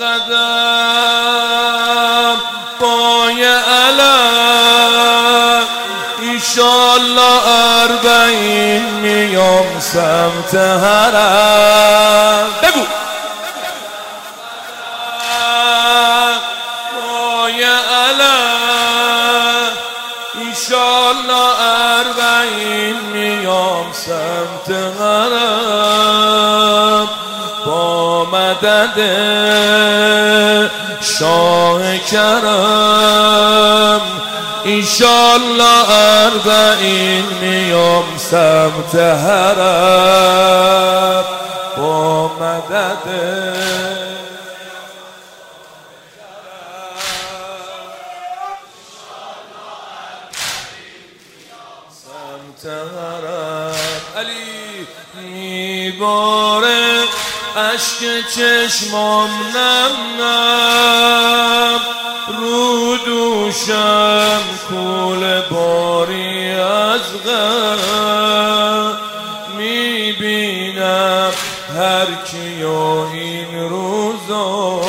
قدم پای علم. ایشالله اربعین میام سمت حرم. بگو. پای علم. ایشالله اربعین میام سمت حرم. با مدد شاه کرم ایشالله اربعین میام سمت حرم. با مدد علی میباره عشق چشمام نم نم رو دوشم کول باری از غم. می‌بینم هر کیو این روزا.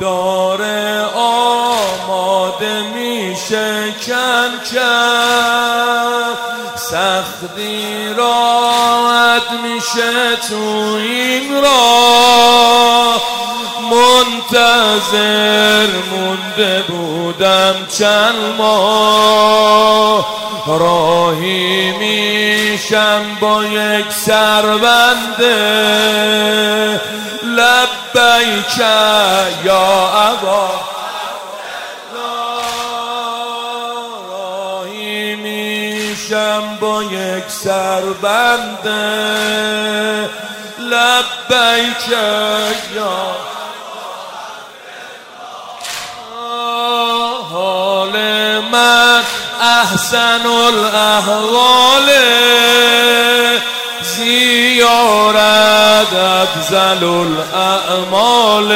داره آماده میشه کن کن سختی راحت این راه منتظر مونده بودم چند ماه. راهی میشم با یک سربنده لبیک یا ابا. راهی میشم با یک سربنده لبیک یا حال من احسن الاحوال زیارت افضل الاعمال.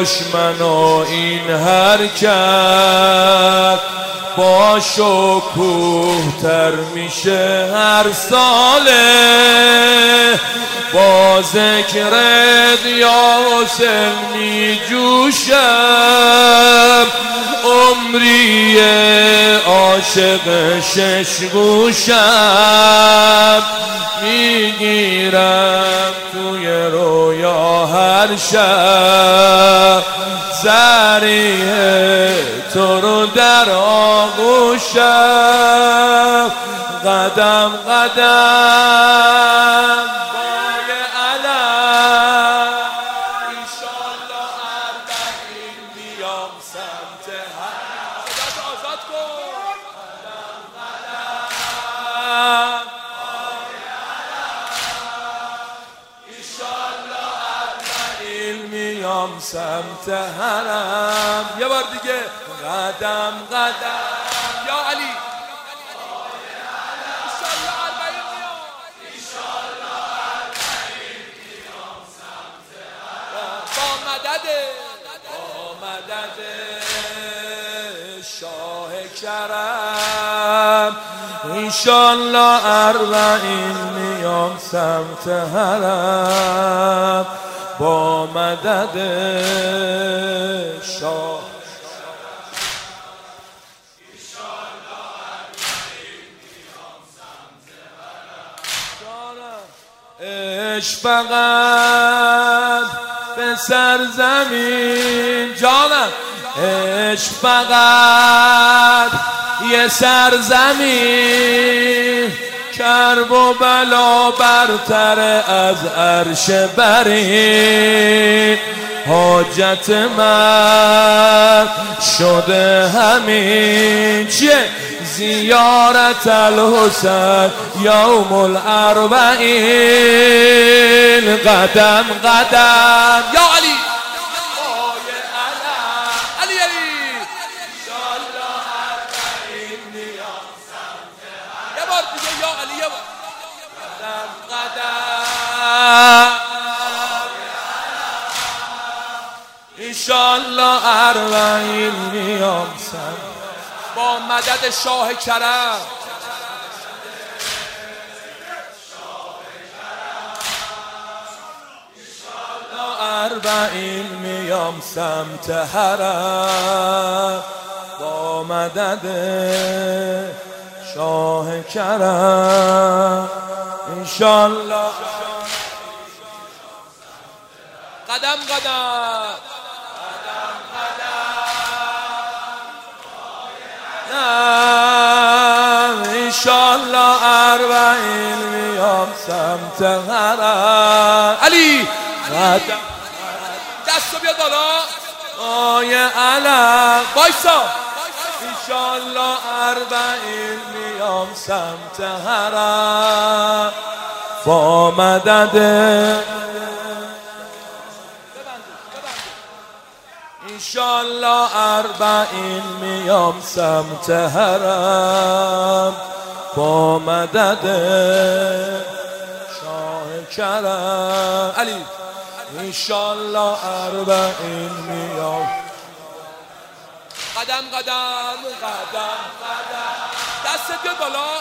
دشمنا این حرکت. با شکوه تر میشه هر ساله. با ذکرت یا حسین می جوشم عمری عاشق شش گوشم. می‌گیرم توی رویا هر شب زریه تو رو در آغوشم. قدم قدم میام سمت حرم. یه بار دیگه. قدم قدم. یا علی. با با شاه کرم. ایشالله اربعین میام سمت حرم. با مدد شاه. اش فقط به سرزمین جانم. اش فقط یه سرزمین. کرب و بلا برتر از عرش بری. حاجت من شده همین چیه زیارت الحسین یوم الاربعین. قدم قدم. یا علی! انشالله اربعین میام با مدد شاه کرم. اربعین میام سمت حرم. با مدد شاه کرم. انشالله قدم قدم. انشالله اربعین میام سمت حرم. علی. قدم دستو بیاد بالا. آی علم. وایسا. انشالله اربعین میام سمت حرم. با مدد انشالله اربعین میام سمت حرم. با مدد شاه کرم. علی انشالله اربعین میام. قدم قدم قدم دستت بیاد بالا.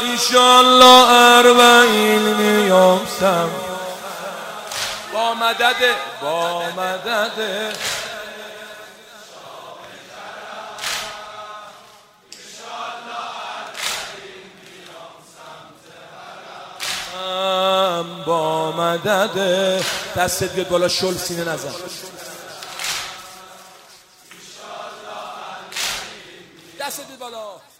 انشالله اربعین میام سم با مدد با مدد. با مدد دستت بیاد بالا شل سینه نزن. دستت بیاد بالا.